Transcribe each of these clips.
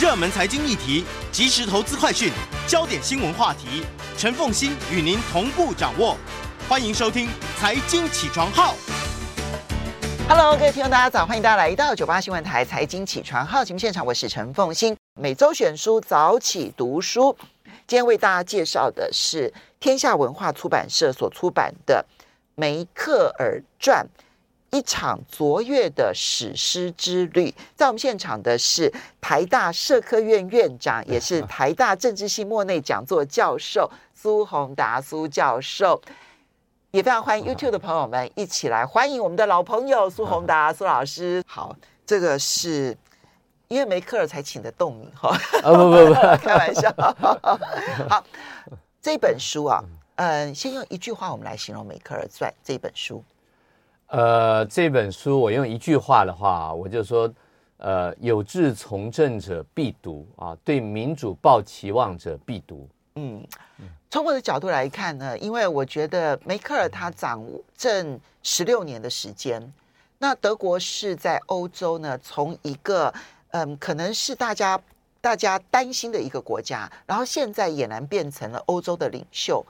热门财经议题、即时投资快讯、焦点新闻话题，陈凤欣与您同步掌握。欢迎收听《财经起床号》。Hello，各位听众，大家早！欢迎大家来到九八新闻台《财经起床号》节目现场，我是陈凤欣。每周选书早起读书，今天为大家介绍的是天下文化出版社所出版的《梅克尔传》。一场卓越的史诗之旅，在我们现场的是台大社科院院长，也是台大政治系莫内讲座教授苏宏达苏教授，也非常欢迎 YouTube 的朋友们一起来欢迎我们的老朋友苏宏达苏老师。好，这个是因为梅克尔才请得动你哈？啊，不不不，开玩笑。好，这本书啊，嗯，先用一句话我们来形容《梅克尔传》这本书。呃，这本书我用一句话的话，我就说，呃，有志从政者必读啊，对民主抱期望者必读。嗯，从我的角度来看呢，因为我觉得梅克尔他掌政十六年的时间，那德国是在欧洲呢，从一个嗯，可能是大家大家担心的一个国家，然后现在俨然变成了欧洲的领袖。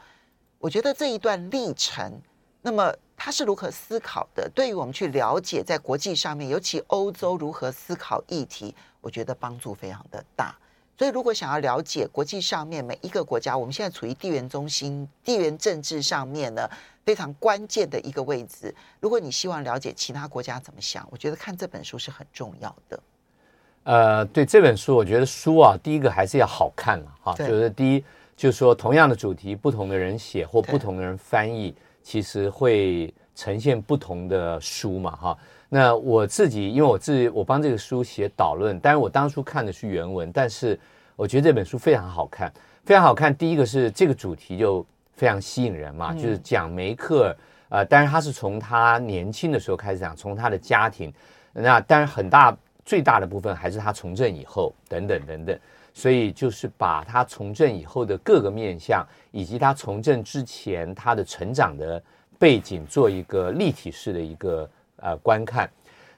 我觉得这一段历程，那么。他是如何思考的？对于我们去了解在国际上面，尤其欧洲如何思考议题，我觉得帮助非常的大。所以，如果想要了解国际上面每一个国家，我们现在处于地缘中心、地缘政治上面呢，非常关键的一个位置。如果你希望了解其他国家怎么想，我觉得看这本书是很重要的。呃，对这本书，我觉得书啊，第一个还是要好看了哈。就是第一，就是说同样的主题，不同的人写或不同的人翻译。其实会呈现不同的书嘛，哈。那我自己，因为我自己我帮这个书写导论，当然我当初看的是原文，但是我觉得这本书非常好看，非常好看。第一个是这个主题就非常吸引人嘛，就是讲梅克尔，呃，当然他是从他年轻的时候开始讲，从他的家庭，那当然很大最大的部分还是他从政以后等等等等。所以就是把他从政以后的各个面相，以及他从政之前他的成长的背景，做一个立体式的一个呃观看。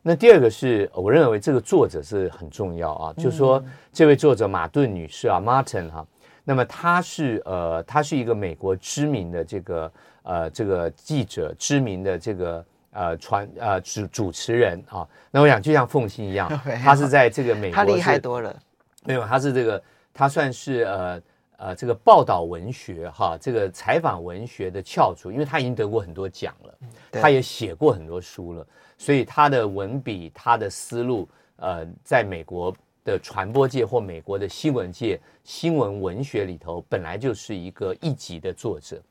那第二个是我认为这个作者是很重要啊，就是说这位作者马顿女士啊，Martin 哈，那么她是呃，她是一个美国知名的这个呃这个记者，知名的这个呃传呃主主持人啊。那我想就像凤馨一样，她是在这个美国，她厉害多了。没有，他是这个，他算是呃呃这个报道文学哈，这个采访文学的翘楚，因为他已经得过很多奖了，他也写过很多书了，所以他的文笔、他的思路，呃，在美国的传播界或美国的新闻界、新闻文学里头，本来就是一个一级的作者。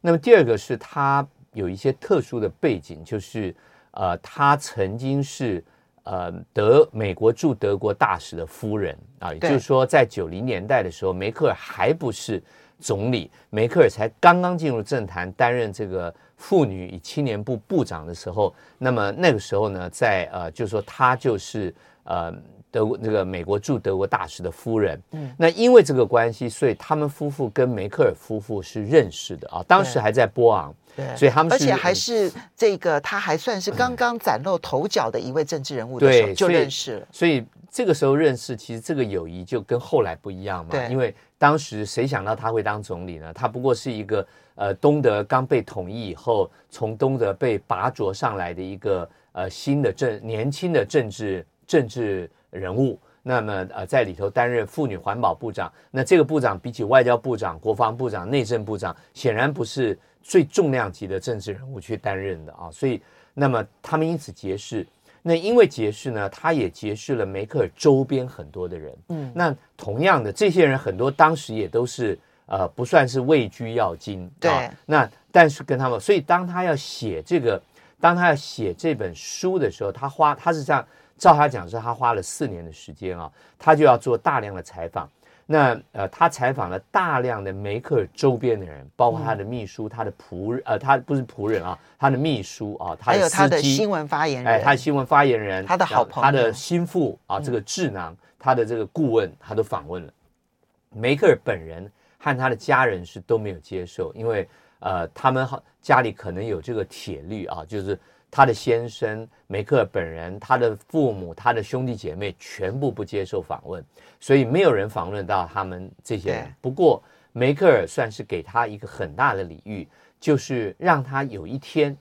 那么第二个是他有一些特殊的背景，就是呃，他曾经是。呃，德美国驻德国大使的夫人啊，也就是说，在九零年代的时候，梅克尔还不是总理，梅克尔才刚刚进入政坛，担任这个妇女与青年部部长的时候，那么那个时候呢，在呃，就是说他就是呃。德国这个美国驻德国大使的夫人，嗯，那因为这个关系，所以他们夫妇跟梅克尔夫妇是认识的啊，当时还在波昂，对，所以他们而且还是这个他还算是刚刚崭露头角的一位政治人物的时候，对，就认识了，所以这个时候认识，其实这个友谊就跟后来不一样嘛，对，因为当时谁想到他会当总理呢？他不过是一个呃东德刚被统一以后，从东德被拔擢上来的一个呃新的政年轻的政治政治。人物，那么呃，在里头担任妇女环保部长，那这个部长比起外交部长、国防部长、内政部长，显然不是最重量级的政治人物去担任的啊。所以，那么他们因此结识，那因为结识呢，他也结识了梅克尔周边很多的人。嗯，那同样的，这些人很多当时也都是呃，不算是位居要津。对，那但是跟他们，所以当他要写这个，当他要写这本书的时候，他花他是这样。照他讲是他花了四年的时间啊，他就要做大量的采访。那呃，他采访了大量的梅克尔周边的人，包括他的秘书、嗯、他的仆人，呃，他不是仆人啊，他的秘书啊，他的还有他的新闻发言人，哎，他的新闻发言人，他的好朋友，他的心腹啊，这个智囊，嗯、他的这个顾问，他都访问了。梅克尔本人和他的家人是都没有接受，因为呃，他们好家里可能有这个铁律啊，就是。他的先生梅克尔本人，他的父母，他的兄弟姐妹全部不接受访问，所以没有人访问到他们这些人。不过梅克尔算是给他一个很大的礼遇，就是让他有一天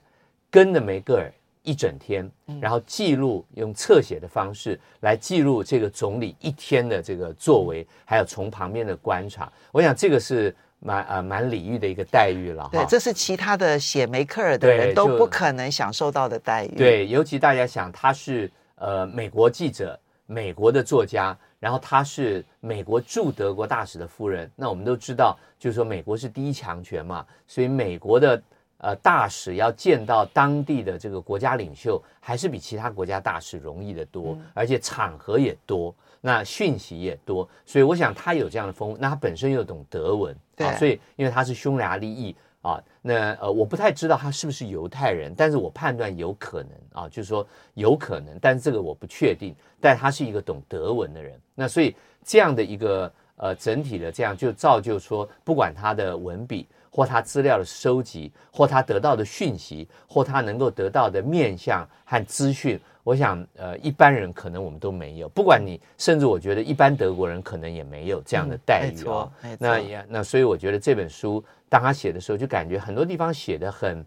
跟着梅克尔一整天，然后记录用侧写的方式来记录这个总理一天的这个作为，还有从旁边的观察。我想这个是。蛮呃蛮礼遇的一个待遇了，对，这是其他的写梅克尔的人都不可能享受到的待遇。对，尤其大家想，他是呃美国记者，美国的作家，然后他是美国驻德国大使的夫人。那我们都知道，就是说美国是第一强权嘛，所以美国的呃大使要见到当地的这个国家领袖，还是比其他国家大使容易得多，嗯、而且场合也多。那讯息也多，所以我想他有这样的风，那他本身又懂德文，对。啊，所以因为他是匈牙利裔啊，那呃我不太知道他是不是犹太人，但是我判断有可能啊，就是说有可能，但是这个我不确定，但他是一个懂德文的人，那所以这样的一个呃整体的这样就造就说，不管他的文笔或他资料的收集，或他得到的讯息，或他能够得到的面向和资讯。我想，呃，一般人可能我们都没有，不管你，甚至我觉得一般德国人可能也没有这样的待遇啊。那也那，所以我觉得这本书当他写的时候，就感觉很多地方写得很，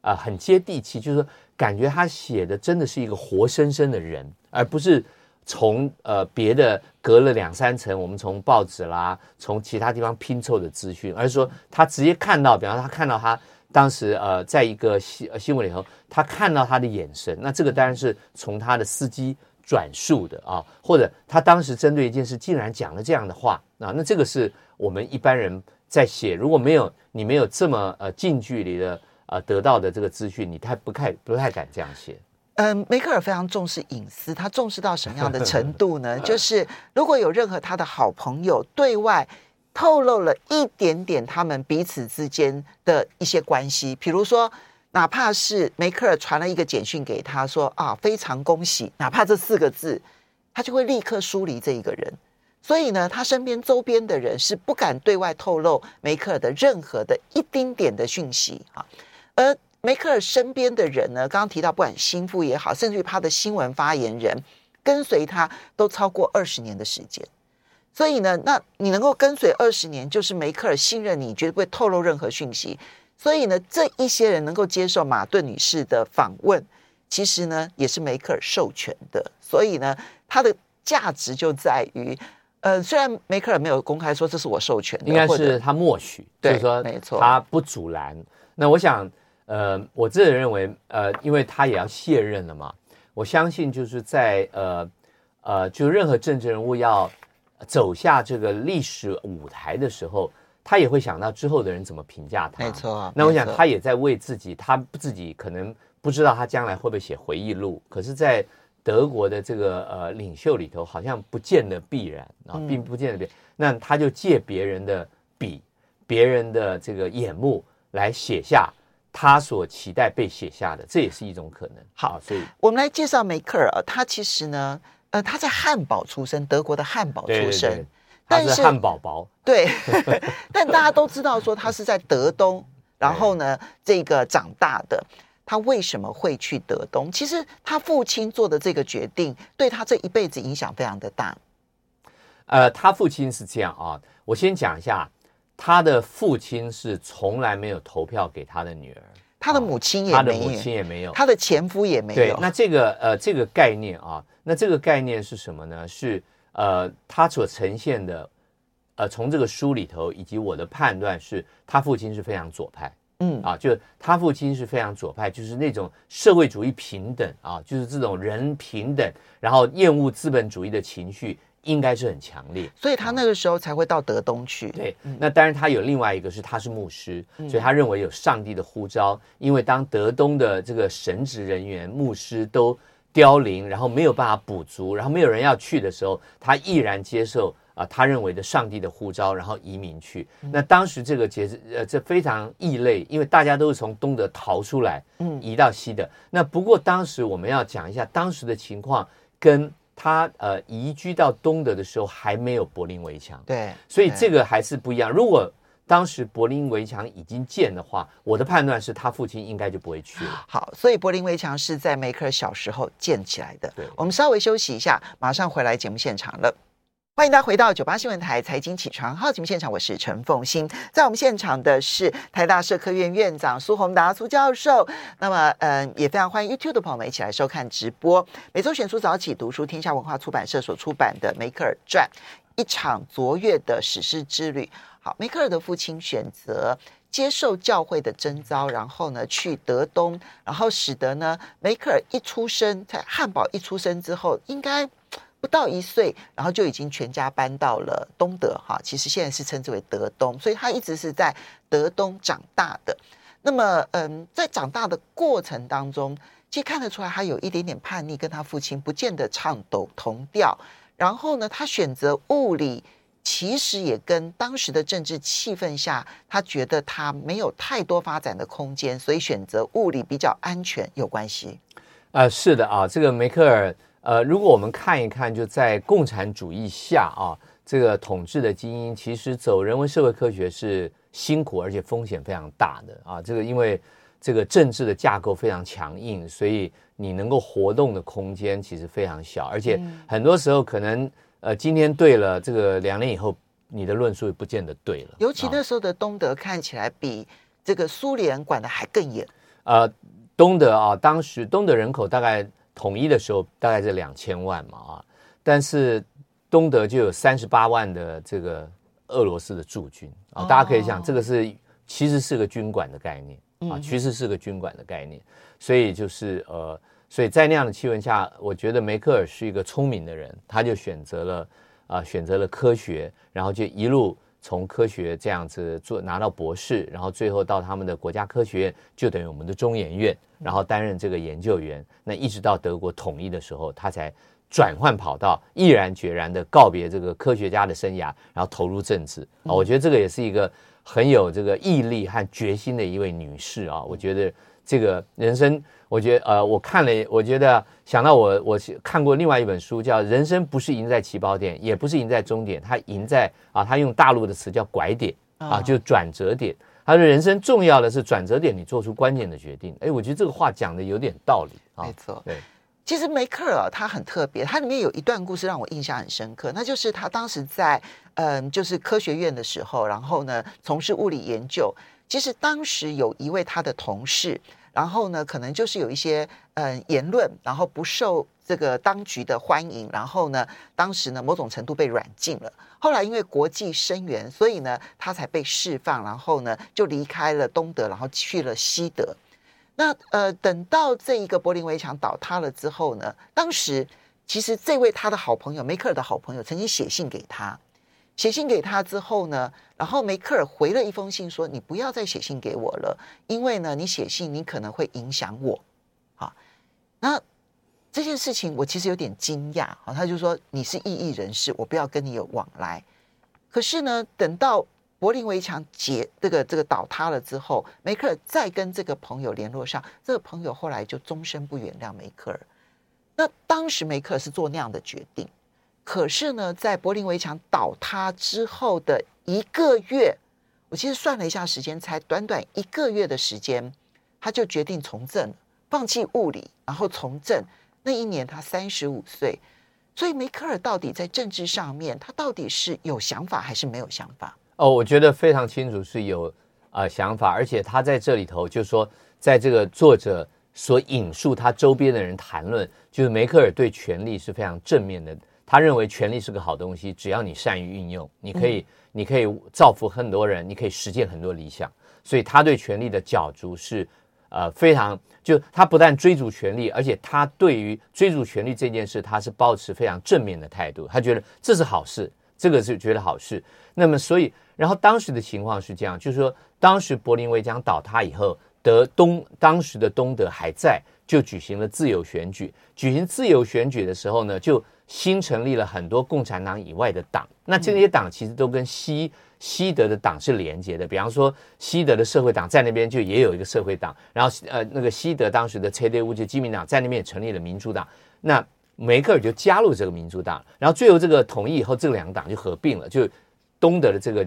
啊、呃，很接地气，就是说感觉他写的真的是一个活生生的人，而不是从呃别的隔了两三层，我们从报纸啦，从其他地方拼凑的资讯，而是说他直接看到，比方说他看到他。当时呃，在一个新新闻里头，他看到他的眼神，那这个当然是从他的司机转述的啊，或者他当时针对一件事竟然讲了这样的话啊，那这个是我们一般人在写，如果没有你没有这么呃近距离的呃得到的这个资讯，你太不太不太敢这样写。嗯，梅克尔非常重视隐私，他重视到什么样的程度呢？就是如果有任何他的好朋友对外。透露了一点点他们彼此之间的一些关系，比如说，哪怕是梅克尔传了一个简讯给他说啊，非常恭喜，哪怕这四个字，他就会立刻疏离这一个人。所以呢，他身边周边的人是不敢对外透露梅克尔的任何的一丁点的讯息啊。而梅克尔身边的人呢，刚刚提到，不管心腹也好，甚至于他的新闻发言人，跟随他都超过二十年的时间。所以呢，那你能够跟随二十年，就是梅克尔信任你，绝对不会透露任何讯息。所以呢，这一些人能够接受马顿女士的访问，其实呢，也是梅克尔授权的。所以呢，它的价值就在于，呃，虽然梅克尔没有公开说这是我授权的，应该是他默许，对，就是说没错，他不阻拦。那我想，呃，我自己认为，呃，因为他也要卸任了嘛，我相信就是在呃呃，就任何政治人物要。走下这个历史舞台的时候，他也会想到之后的人怎么评价他。没错，啊那我想他也在为自己，他自己可能不知道他将来会不会写回忆录。可是，在德国的这个呃领袖里头，好像不见得必然啊，并不见得必然。嗯、那他就借别人的笔，别人的这个眼目来写下他所期待被写下的，这也是一种可能。好，所以我们来介绍梅克尔，他其实呢。呃，他在汉堡出生，德国的汉堡出生，对对对，但是汉堡包对，但大家都知道说他是在德东，然后呢，这个长大的，他为什么会去德东？其实他父亲做的这个决定，对他这一辈子影响非常的大。呃，他父亲是这样啊，我先讲一下，他的父亲是从来没有投票给他的女儿，他的母亲也没有，他的母亲也没有，他的前夫也没有。对，那这个呃，这个概念啊。那这个概念是什么呢？是呃，他所呈现的，呃，从这个书里头以及我的判断是，他父亲是非常左派，嗯啊，就他父亲是非常左派，就是那种社会主义平等啊，就是这种人平等，然后厌恶资本主义的情绪应该是很强烈，所以他那个时候才会到德东去。对，那当然他有另外一个是他是牧师，所以他认为有上帝的呼召，因为当德东的这个神职人员牧师都。凋零，然后没有办法补足，然后没有人要去的时候，他毅然接受啊、呃，他认为的上帝的呼召，然后移民去。嗯、那当时这个节日呃，这非常异类，因为大家都是从东德逃出来，嗯，移到西德。那不过当时我们要讲一下当时的情况，跟他呃移居到东德的时候还没有柏林围墙，对，所以这个还是不一样。如果当时柏林围墙已经建的话，我的判断是他父亲应该就不会去了。好，所以柏林围墙是在梅克尔小时候建起来的。对，我们稍微休息一下，马上回来节目现场了。欢迎大家回到九八新闻台财经起床号节目现场，我是陈凤欣。在我们现场的是台大社科院院长苏宏达苏教授。那么，嗯、也非常欢迎 YouTube 的朋友们一起来收看直播。每周选出早起读书，天下文化出版社所出版的《梅克尔传》，一场卓越的史诗之旅。好，梅克尔的父亲选择接受教会的征召，然后呢去德东，然后使得呢梅克尔一出生，在汉堡一出生之后，应该不到一岁，然后就已经全家搬到了东德哈。其实现在是称之为德东，所以他一直是在德东长大的。那么，嗯，在长大的过程当中，其实看得出来他有一点点叛逆，跟他父亲不见得唱都同调。然后呢，他选择物理。其实也跟当时的政治气氛下，他觉得他没有太多发展的空间，所以选择物理比较安全有关系。啊、是的啊，这个梅克尔，呃，如果我们看一看，就在共产主义下啊，这个统治的精英其实走人文社会科学是辛苦而且风险非常大的啊。这个因为这个政治的架构非常强硬，所以你能够活动的空间其实非常小，而且很多时候可能。呃，今天对了，这个两年以后，你的论述也不见得对了。尤其那时候的东德看起来比这个苏联管的还更严。呃，东德啊，当时东德人口大概统一的时候大概是两千万嘛啊，但是东德就有三十八万的这个俄罗斯的驻军啊，大家可以想，这个是其实是个军管的概念啊，其实是个军管的概念，所以就是呃。所以在那样的气氛下，我觉得梅克尔是一个聪明的人，他就选择了啊、呃，选择了科学，然后就一路从科学这样子做拿到博士，然后最后到他们的国家科学院，就等于我们的中研院，然后担任这个研究员。那一直到德国统一的时候，他才转换跑道，毅然决然的告别这个科学家的生涯，然后投入政治啊。我觉得这个也是一个很有这个毅力和决心的一位女士啊。我觉得这个人生。我觉得呃，我看了，我觉得想到我我看过另外一本书，叫《人生不是赢在起跑点，也不是赢在终点，他赢在啊，他用大陆的词叫拐点啊，就转折点。他说人生重要的是转折点，你做出关键的决定。哎，我觉得这个话讲的有点道理啊。没错，对。其实梅克尔他很特别，他里面有一段故事让我印象很深刻，那就是他当时在嗯，就是科学院的时候，然后呢从事物理研究。其实当时有一位他的同事。然后呢，可能就是有一些嗯言论，然后不受这个当局的欢迎。然后呢，当时呢某种程度被软禁了。后来因为国际声援，所以呢他才被释放。然后呢就离开了东德，然后去了西德。那呃等到这一个柏林围墙倒塌了之后呢，当时其实这位他的好朋友梅克尔的好朋友曾经写信给他。写信给他之后呢，然后梅克尔回了一封信说：“你不要再写信给我了，因为呢，你写信你可能会影响我。”好，那这件事情我其实有点惊讶。好，他就说：“你是异议人士，我不要跟你有往来。”可是呢，等到柏林围墙解这个这个倒塌了之后，梅克尔再跟这个朋友联络上，这个朋友后来就终身不原谅梅克尔。那当时梅克尔是做那样的决定。可是呢，在柏林围墙倒塌之后的一个月，我其实算了一下时间，才短短一个月的时间，他就决定从政，放弃物理，然后从政。那一年他三十五岁，所以梅克尔到底在政治上面，他到底是有想法还是没有想法？哦，我觉得非常清楚是有啊、呃、想法，而且他在这里头就说，在这个作者所引述他周边的人谈论，就是梅克尔对权力是非常正面的。他认为权力是个好东西，只要你善于运用，你可以，嗯、你可以造福很多人，你可以实现很多理想。所以他对权力的角逐是，呃，非常就他不但追逐权力，而且他对于追逐权力这件事，他是保持非常正面的态度。他觉得这是好事，这个是觉得好事。那么，所以，然后当时的情况是这样，就是说，当时柏林围墙倒塌以后，德东当时的东德还在，就举行了自由选举。举行自由选举的时候呢，就新成立了很多共产党以外的党。那这些党其实都跟西西德的党是连接的。比方说，西德的社会党在那边就也有一个社会党，然后呃，那个西德当时的车队乌就基民党在那边也成立了民主党。那梅克尔就加入这个民主党，然后最后这个统一以后，这两个党就合并了，就东德的这个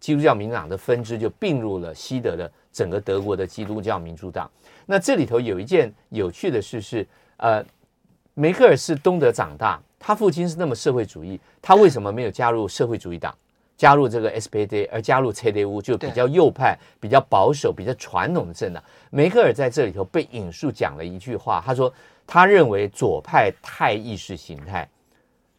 基督教民主党的分支就并入了西德的。整个德国的基督教民主党，那这里头有一件有趣的事是，呃，梅克尔是东德长大，他父亲是那么社会主义，他为什么没有加入社会主义党，加入这个 SPD，而加入 CDU 就比较右派、比较保守、比较传统的政党？梅克尔在这里头被引述讲了一句话，他说他认为左派太意识形态，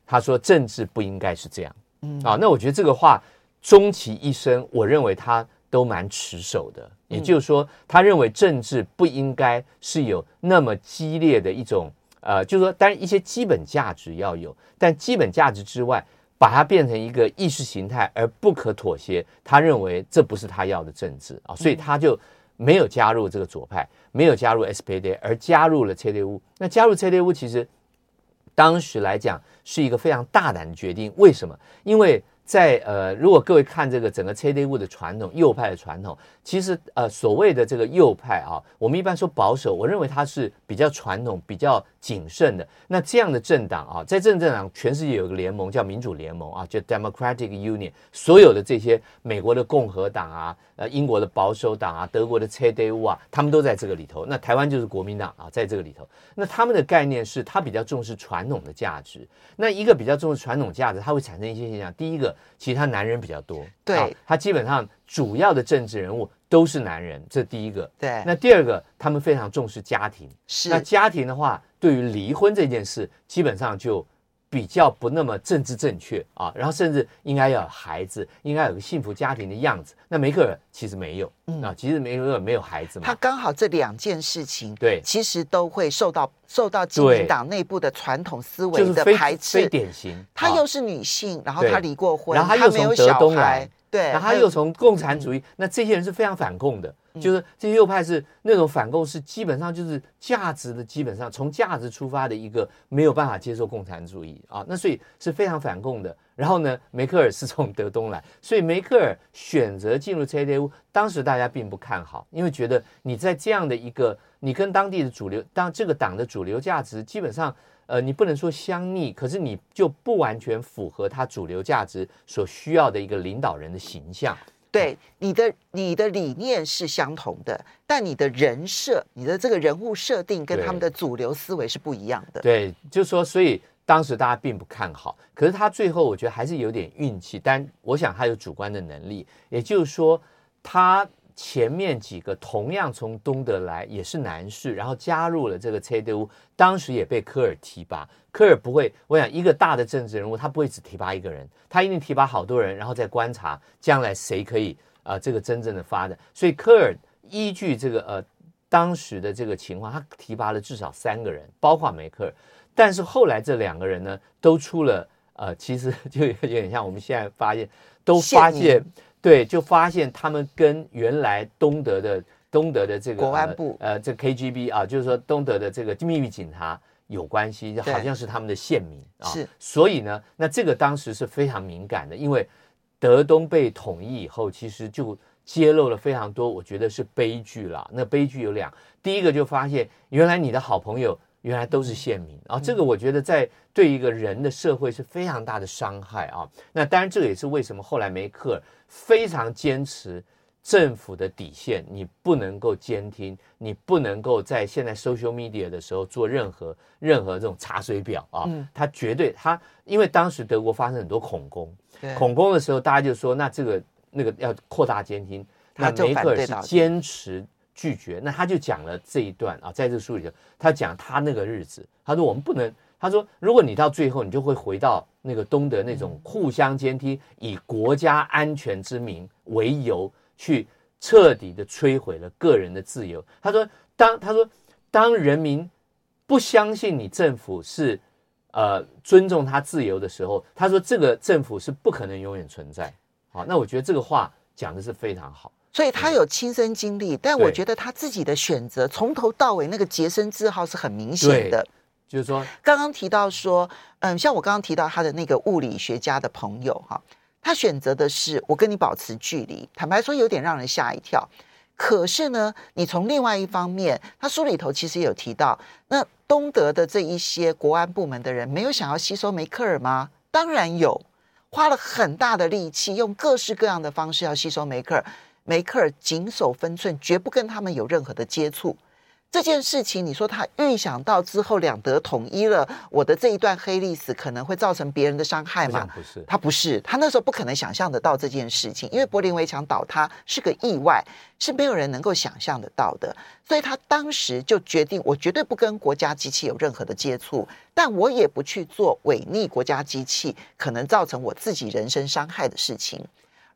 他说政治不应该是这样。嗯，啊，那我觉得这个话终其一生，我认为他。都蛮持守的，也就是说，他认为政治不应该是有那么激烈的一种，呃，就是说，当然一些基本价值要有，但基本价值之外，把它变成一个意识形态而不可妥协，他认为这不是他要的政治啊，所以他就没有加入这个左派，没有加入 SPD，而加入了 CDU。那加入 CDU 其实当时来讲是一个非常大胆的决定，为什么？因为在呃，如果各位看这个整个 CDU 的传统，右派的传统，其实呃，所谓的这个右派啊，我们一般说保守，我认为它是比较传统、比较谨慎的。那这样的政党啊，在这政党，全世界有个联盟叫民主联盟啊，叫 Democratic Union，所有的这些美国的共和党啊，呃，英国的保守党啊，德国的 CDU 啊，他们都在这个里头。那台湾就是国民党啊，在这个里头。那他们的概念是，他比较重视传统的价值。那一个比较重视传统价值，它会产生一些现象。第一个。其他男人比较多，对、啊，他基本上主要的政治人物都是男人，这第一个。对，那第二个，他们非常重视家庭。是，那家庭的话，对于离婚这件事，基本上就。比较不那么政治正确啊，然后甚至应该要有孩子，应该有个幸福家庭的样子。那梅克尔其实没有，嗯啊，其实梅克尔没有孩子嘛。他刚好这两件事情，对，其实都会受到受到基民党内部的传统思维的排斥。非，非典型，她又是女性，啊、然后她离过婚，然后她又从德东来，对，然后她又从共产主义，嗯、那这些人是非常反共的。就是这些右派是那种反共，是基本上就是价值的，基本上从价值出发的一个没有办法接受共产主义啊，那所以是非常反共的。然后呢，梅克尔是从德东来，所以梅克尔选择进入 CDU，当时大家并不看好，因为觉得你在这样的一个，你跟当地的主流，当这个党的主流价值基本上，呃，你不能说相逆，可是你就不完全符合他主流价值所需要的一个领导人的形象。对，你的你的理念是相同的，但你的人设、你的这个人物设定跟他们的主流思维是不一样的。对，就是说，所以当时大家并不看好。可是他最后，我觉得还是有点运气，但我想他有主观的能力。也就是说，他前面几个同样从东德来，也是男士，然后加入了这个 CDU，当时也被科尔提拔。科尔不会，我想一个大的政治人物，他不会只提拔一个人，他一定提拔好多人，然后再观察将来谁可以啊、呃，这个真正的发展。所以科尔依据这个呃当时的这个情况，他提拔了至少三个人，包括梅克尔。但是后来这两个人呢，都出了呃，其实就有点像我们现在发现，都发现对，就发现他们跟原来东德的东德的这个国安部呃，呃这 KGB 啊，就是说东德的这个秘密警察。有关系，就好像是他们的县民啊，是，所以呢，那这个当时是非常敏感的，因为德东被统一以后，其实就揭露了非常多，我觉得是悲剧啦。那悲剧有两，第一个就发现原来你的好朋友原来都是县民啊，这个我觉得在对一个人的社会是非常大的伤害啊。那当然，这个也是为什么后来梅克尔非常坚持。政府的底线，你不能够监听，你不能够在现在 social media 的时候做任何任何这种查水表啊。嗯，他绝对他，因为当时德国发生很多恐攻，恐攻的时候，大家就说那这个那个要扩大监听，那梅克尔是坚持拒绝，那他就讲了这一段啊，在这书里头，他讲他那个日子，他说我们不能，他说如果你到最后你就会回到那个东德那种互相监听，以国家安全之名为由。去彻底的摧毁了个人的自由。他说：“当他说当人民不相信你政府是呃尊重他自由的时候，他说这个政府是不可能永远存在。好，那我觉得这个话讲的是非常好。所以他有亲身经历，但我觉得他自己的选择从头到尾那个洁身自好是很明显的。就是说，刚刚提到说，嗯，像我刚刚提到他的那个物理学家的朋友哈，他选择的是我跟你保持距离，坦白说有点让人吓一跳。可是呢，你从另外一方面，他书里头其实也有提到，那东德的这一些国安部门的人没有想要吸收梅克尔吗？当然有，花了很大的力气，用各式各样的方式要吸收梅克尔。梅克尔谨守分寸，绝不跟他们有任何的接触。这件事情，你说他预想到之后两德统一了，我的这一段黑历史可能会造成别人的伤害吗？不是，他不是，他那时候不可能想象得到这件事情，因为柏林围墙倒塌是个意外，是没有人能够想象得到的。所以他当时就决定，我绝对不跟国家机器有任何的接触，但我也不去做违逆国家机器可能造成我自己人身伤害的事情。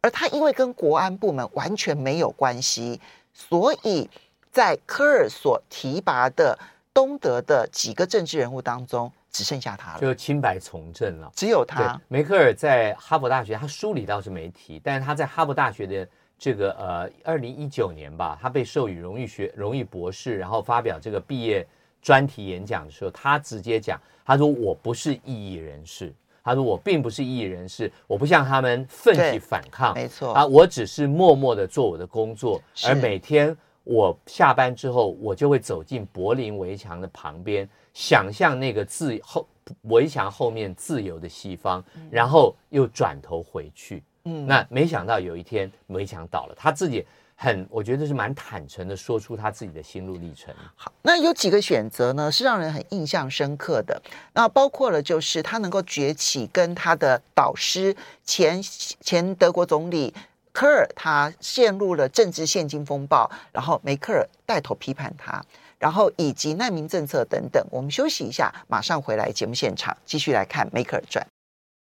而他因为跟国安部门完全没有关系，所以。在科尔所提拔的东德的几个政治人物当中，只剩下他了，就清白从政了。只有他。梅克尔在哈佛大学，他书里倒是没提，但是他在哈佛大学的这个呃，二零一九年吧，他被授予荣誉学荣誉博士，然后发表这个毕业专题演讲的时候，他直接讲，他说我不是异议人士，他说我并不是异议人士，我不像他们奋起反抗，没错啊，我只是默默的做我的工作，而每天。我下班之后，我就会走进柏林围墙的旁边，想象那个自后围墙后面自由的西方，然后又转头回去。嗯，那没想到有一天围墙倒了，他自己很，我觉得是蛮坦诚的，说出他自己的心路历程。好，那有几个选择呢，是让人很印象深刻的。那包括了就是他能够崛起，跟他的导师前前德国总理。科尔他陷入了政治现金风暴，然后梅克尔带头批判他，然后以及难民政策等等。我们休息一下，马上回来节目现场，继续来看梅克尔传。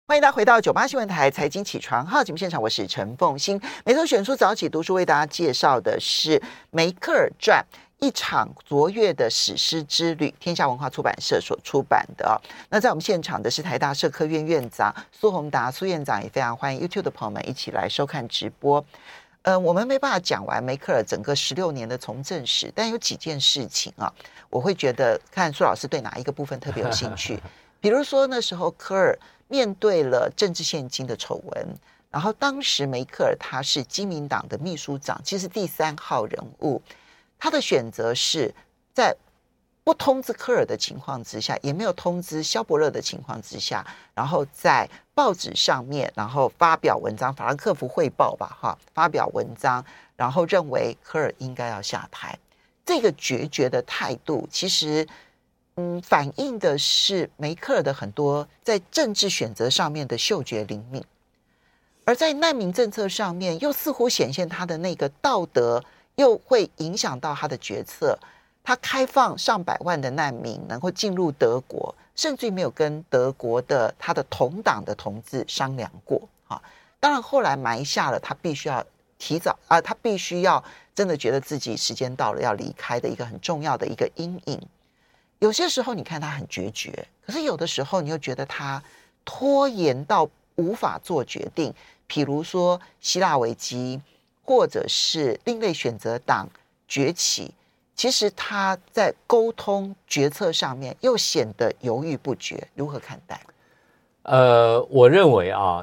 欢迎大家回到九八新闻台财经起床号节目现场，我是陈凤欣。每周选出早起读书为大家介绍的是梅克尔传。一场卓越的史诗之旅，天下文化出版社所出版的。那在我们现场的是台大社科院院长苏宏达苏院长，也非常欢迎 YouTube 的朋友们一起来收看直播。嗯、呃，我们没办法讲完梅克尔整个十六年的从政史，但有几件事情啊，我会觉得看苏老师对哪一个部分特别有兴趣。比如说那时候科尔面对了政治献金的丑闻，然后当时梅克尔他是基民党的秘书长，其实第三号人物。他的选择是在不通知科尔的情况之下，也没有通知肖伯勒的情况之下，然后在报纸上面，然后发表文章，《法兰克福汇报》吧，哈，发表文章，然后认为科尔应该要下台。这个决绝的态度，其实，嗯，反映的是梅克尔的很多在政治选择上面的嗅觉灵敏，而在难民政策上面，又似乎显现他的那个道德。又会影响到他的决策。他开放上百万的难民能够进入德国，甚至于没有跟德国的他的同党的同志商量过。啊，当然后来埋下了他必须要提早啊，他必须要真的觉得自己时间到了要离开的一个很重要的一个阴影。有些时候你看他很决绝，可是有的时候你又觉得他拖延到无法做决定。譬如说希腊危机。或者是另类选择党崛起，其实他在沟通决策上面又显得犹豫不决，如何看待？呃，我认为啊，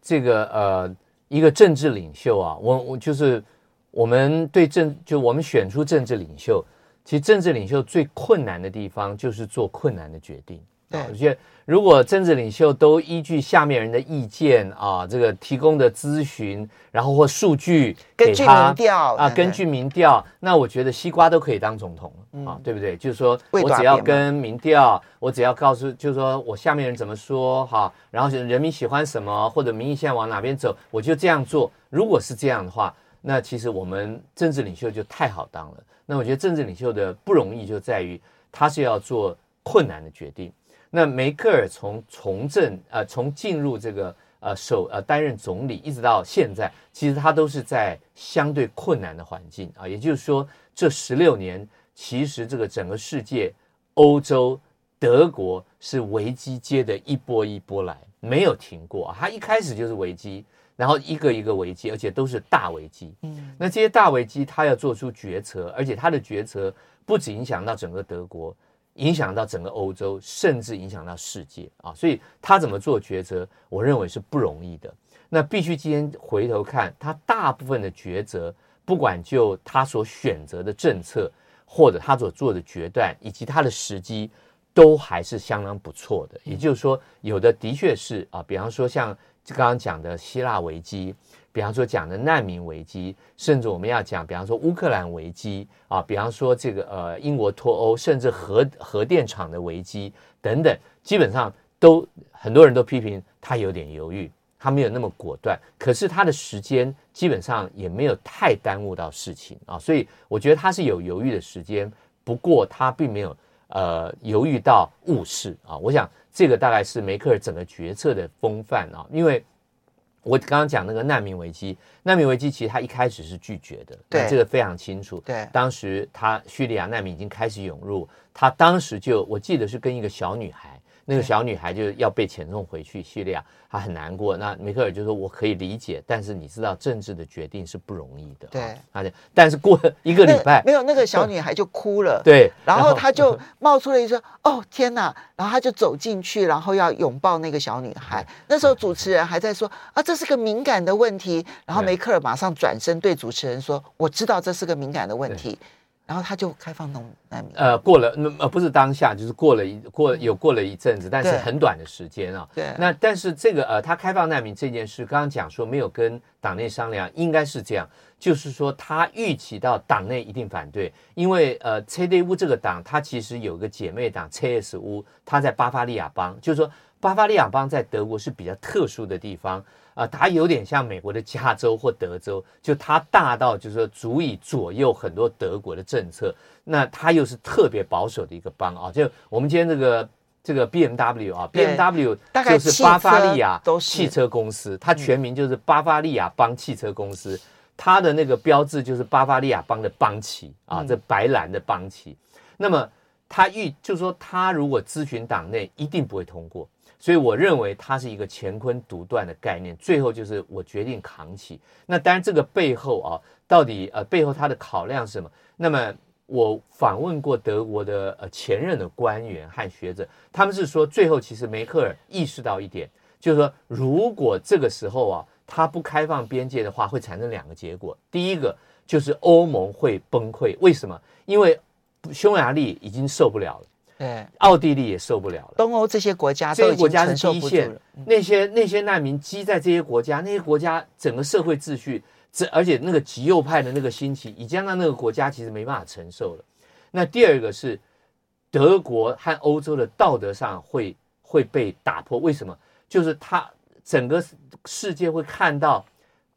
这个呃，一个政治领袖啊，我我就是我们对政，就我们选出政治领袖，其实政治领袖最困难的地方就是做困难的决定。对，我觉得如果政治领袖都依据下面人的意见啊，这个提供的咨询，然后或数据给他啊，根据民调，那我觉得西瓜都可以当总统啊，嗯、对不对？就是说我只要跟民调，我只要告诉，就是说我下面人怎么说哈，然后人民喜欢什么，或者民意现在往哪边走，我就这样做。如果是这样的话，那其实我们政治领袖就太好当了。那我觉得政治领袖的不容易就在于他是要做困难的决定。那梅克尔从从政呃，从进入这个呃首呃担任总理，一直到现在，其实他都是在相对困难的环境啊。也就是说，这十六年，其实这个整个世界、欧洲、德国是危机接的一波一波来没有停过，它一开始就是危机，然后一个一个危机，而且都是大危机。嗯，那这些大危机，他要做出决策，而且他的决策不止影响到整个德国，影响到整个欧洲，甚至影响到世界啊。所以他怎么做决策，我认为是不容易的。那必须今天回头看，他大部分的抉择，不管就他所选择的政策，或者他所做的决断，以及他的时机。都还是相当不错的，也就是说，有的的确是啊，比方说像刚刚讲的希腊危机，比方说讲的难民危机，甚至我们要讲，比方说乌克兰危机啊，比方说这个呃英国脱欧，甚至核核电厂的危机等等，基本上都很多人都批评他有点犹豫，他没有那么果断，可是他的时间基本上也没有太耽误到事情啊，所以我觉得他是有犹豫的时间，不过他并没有。呃，犹豫到误事啊！我想这个大概是梅克尔整个决策的风范啊。因为我刚刚讲那个难民危机，难民危机其实他一开始是拒绝的，对，这个非常清楚。对，当时他叙利亚难民已经开始涌入，他当时就我记得是跟一个小女孩。那个小女孩就要被遣送回去叙利亚，她很难过。那梅克尔就说：“我可以理解，但是你知道政治的决定是不容易的。”对，而且但是过了一个礼拜，没有那个小女孩就哭了。对，然后她就 冒出了一句：“哦天哪！”然后她就走进去，然后要拥抱那个小女孩。那时候主持人还在说：“啊，这是个敏感的问题。”然后梅克尔马上转身对主持人说：“我知道这是个敏感的问题。”然后他就开放农难民。呃，过了那呃不是当下，就是过了一过有过了一阵子，但是很短的时间啊。对。那但是这个呃，他开放难民这件事，刚刚讲说没有跟党内商量，应该是这样，就是说他预期到党内一定反对，因为呃，CDU 这个党，它其实有个姐妹党 CSU，它在巴伐利亚邦，就是说巴伐利亚邦在德国是比较特殊的地方。啊，它有点像美国的加州或德州，就它大到就是说足以左右很多德国的政策。那它又是特别保守的一个邦啊，就我们今天这个这个 BMW 啊，BMW 就是巴伐利亚汽车公司，它全名就是巴伐利亚邦汽车公司，它的那个标志就是巴伐利亚邦的邦旗啊，这白蓝的邦旗。那么他预就是说，他如果咨询党内，一定不会通过。所以我认为它是一个乾坤独断的概念，最后就是我决定扛起。那当然这个背后啊，到底呃背后它的考量是什么？那么我访问过德国的呃前任的官员和学者，他们是说最后其实梅克尔意识到一点，就是说如果这个时候啊他不开放边界的话，会产生两个结果。第一个就是欧盟会崩溃，为什么？因为匈牙利已经受不了了。对，奥地利也受不了了。东欧这些国家，这些国家是第一线，那些那些难民积在这些国家，那些国家整个社会秩序，这而且那个极右派的那个兴起，已经让那个国家其实没办法承受了。那第二个是德国和欧洲的道德上会会被打破，为什么？就是他整个世界会看到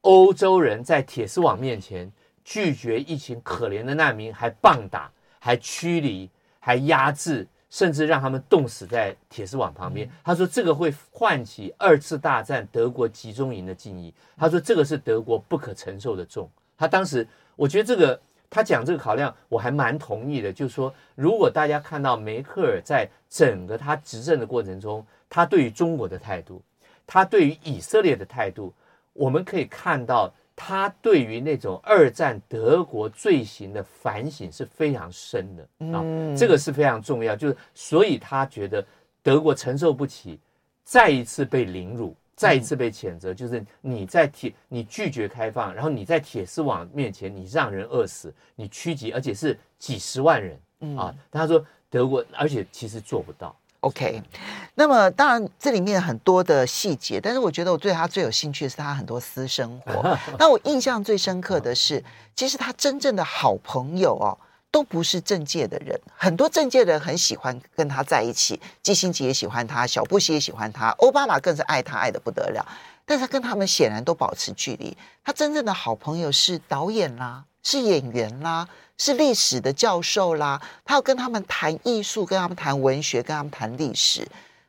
欧洲人在铁丝网面前拒绝一群可怜的难民，还棒打，还驱离。还压制，甚至让他们冻死在铁丝网旁边。他说这个会唤起二次大战德国集中营的记忆。他说这个是德国不可承受的重。他当时，我觉得这个他讲这个考量，我还蛮同意的。就是说，如果大家看到梅克尔在整个他执政的过程中，他对于中国的态度，他对于以色列的态度，我们可以看到。他对于那种二战德国罪行的反省是非常深的啊，这个是非常重要。就是所以他觉得德国承受不起再一次被凌辱，再一次被谴责。就是你在铁，你拒绝开放，然后你在铁丝网面前，你让人饿死，你趋吉，而且是几十万人啊。他说德国，而且其实做不到。OK，那么当然这里面很多的细节，但是我觉得我对他最有兴趣的是他很多私生活。那我印象最深刻的是，其实他真正的好朋友哦，都不是政界的人。很多政界的人很喜欢跟他在一起，基辛格也喜欢他，小布希也喜欢他，奥巴马更是爱他爱得不得了。但是他跟他们显然都保持距离。他真正的好朋友是导演啦，是演员啦。是历史的教授啦，他要跟他们谈艺术，跟他们谈文学，跟他们谈历史。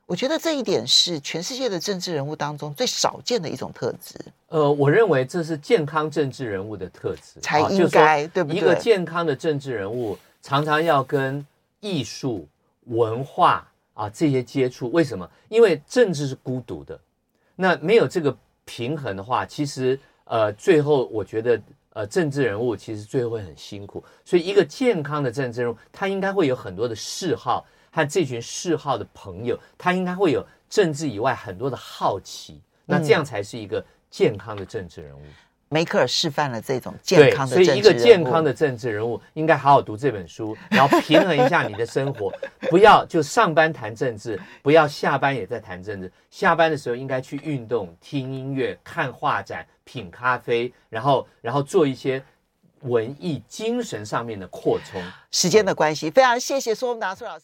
我觉得这一点是全世界的政治人物当中最少见的一种特质。呃，我认为这是健康政治人物的特质，才应该，对不对？一个健康的政治人物常常要跟艺术、文化啊这些接触。为什么？因为政治是孤独的，那没有这个平衡的话，其实呃最后我觉得呃政治人物其实最后会很辛苦。所以一个健康的政治人物，他应该会有很多的嗜好和这群嗜好的朋友，他应该会有政治以外很多的好奇，那这样才是一个健康的政治人物。嗯梅克尔示范了这种健康的政治人物。所以一个健康的政治人物应该好好读这本书，然后平衡一下你的生活，不要就上班谈政治，不要下班也在谈政治。下班的时候应该去运动、听音乐、看画展、品咖啡，然后然后做一些文艺精神上面的扩充。时间的关系，非常谢谢苏文达苏老师。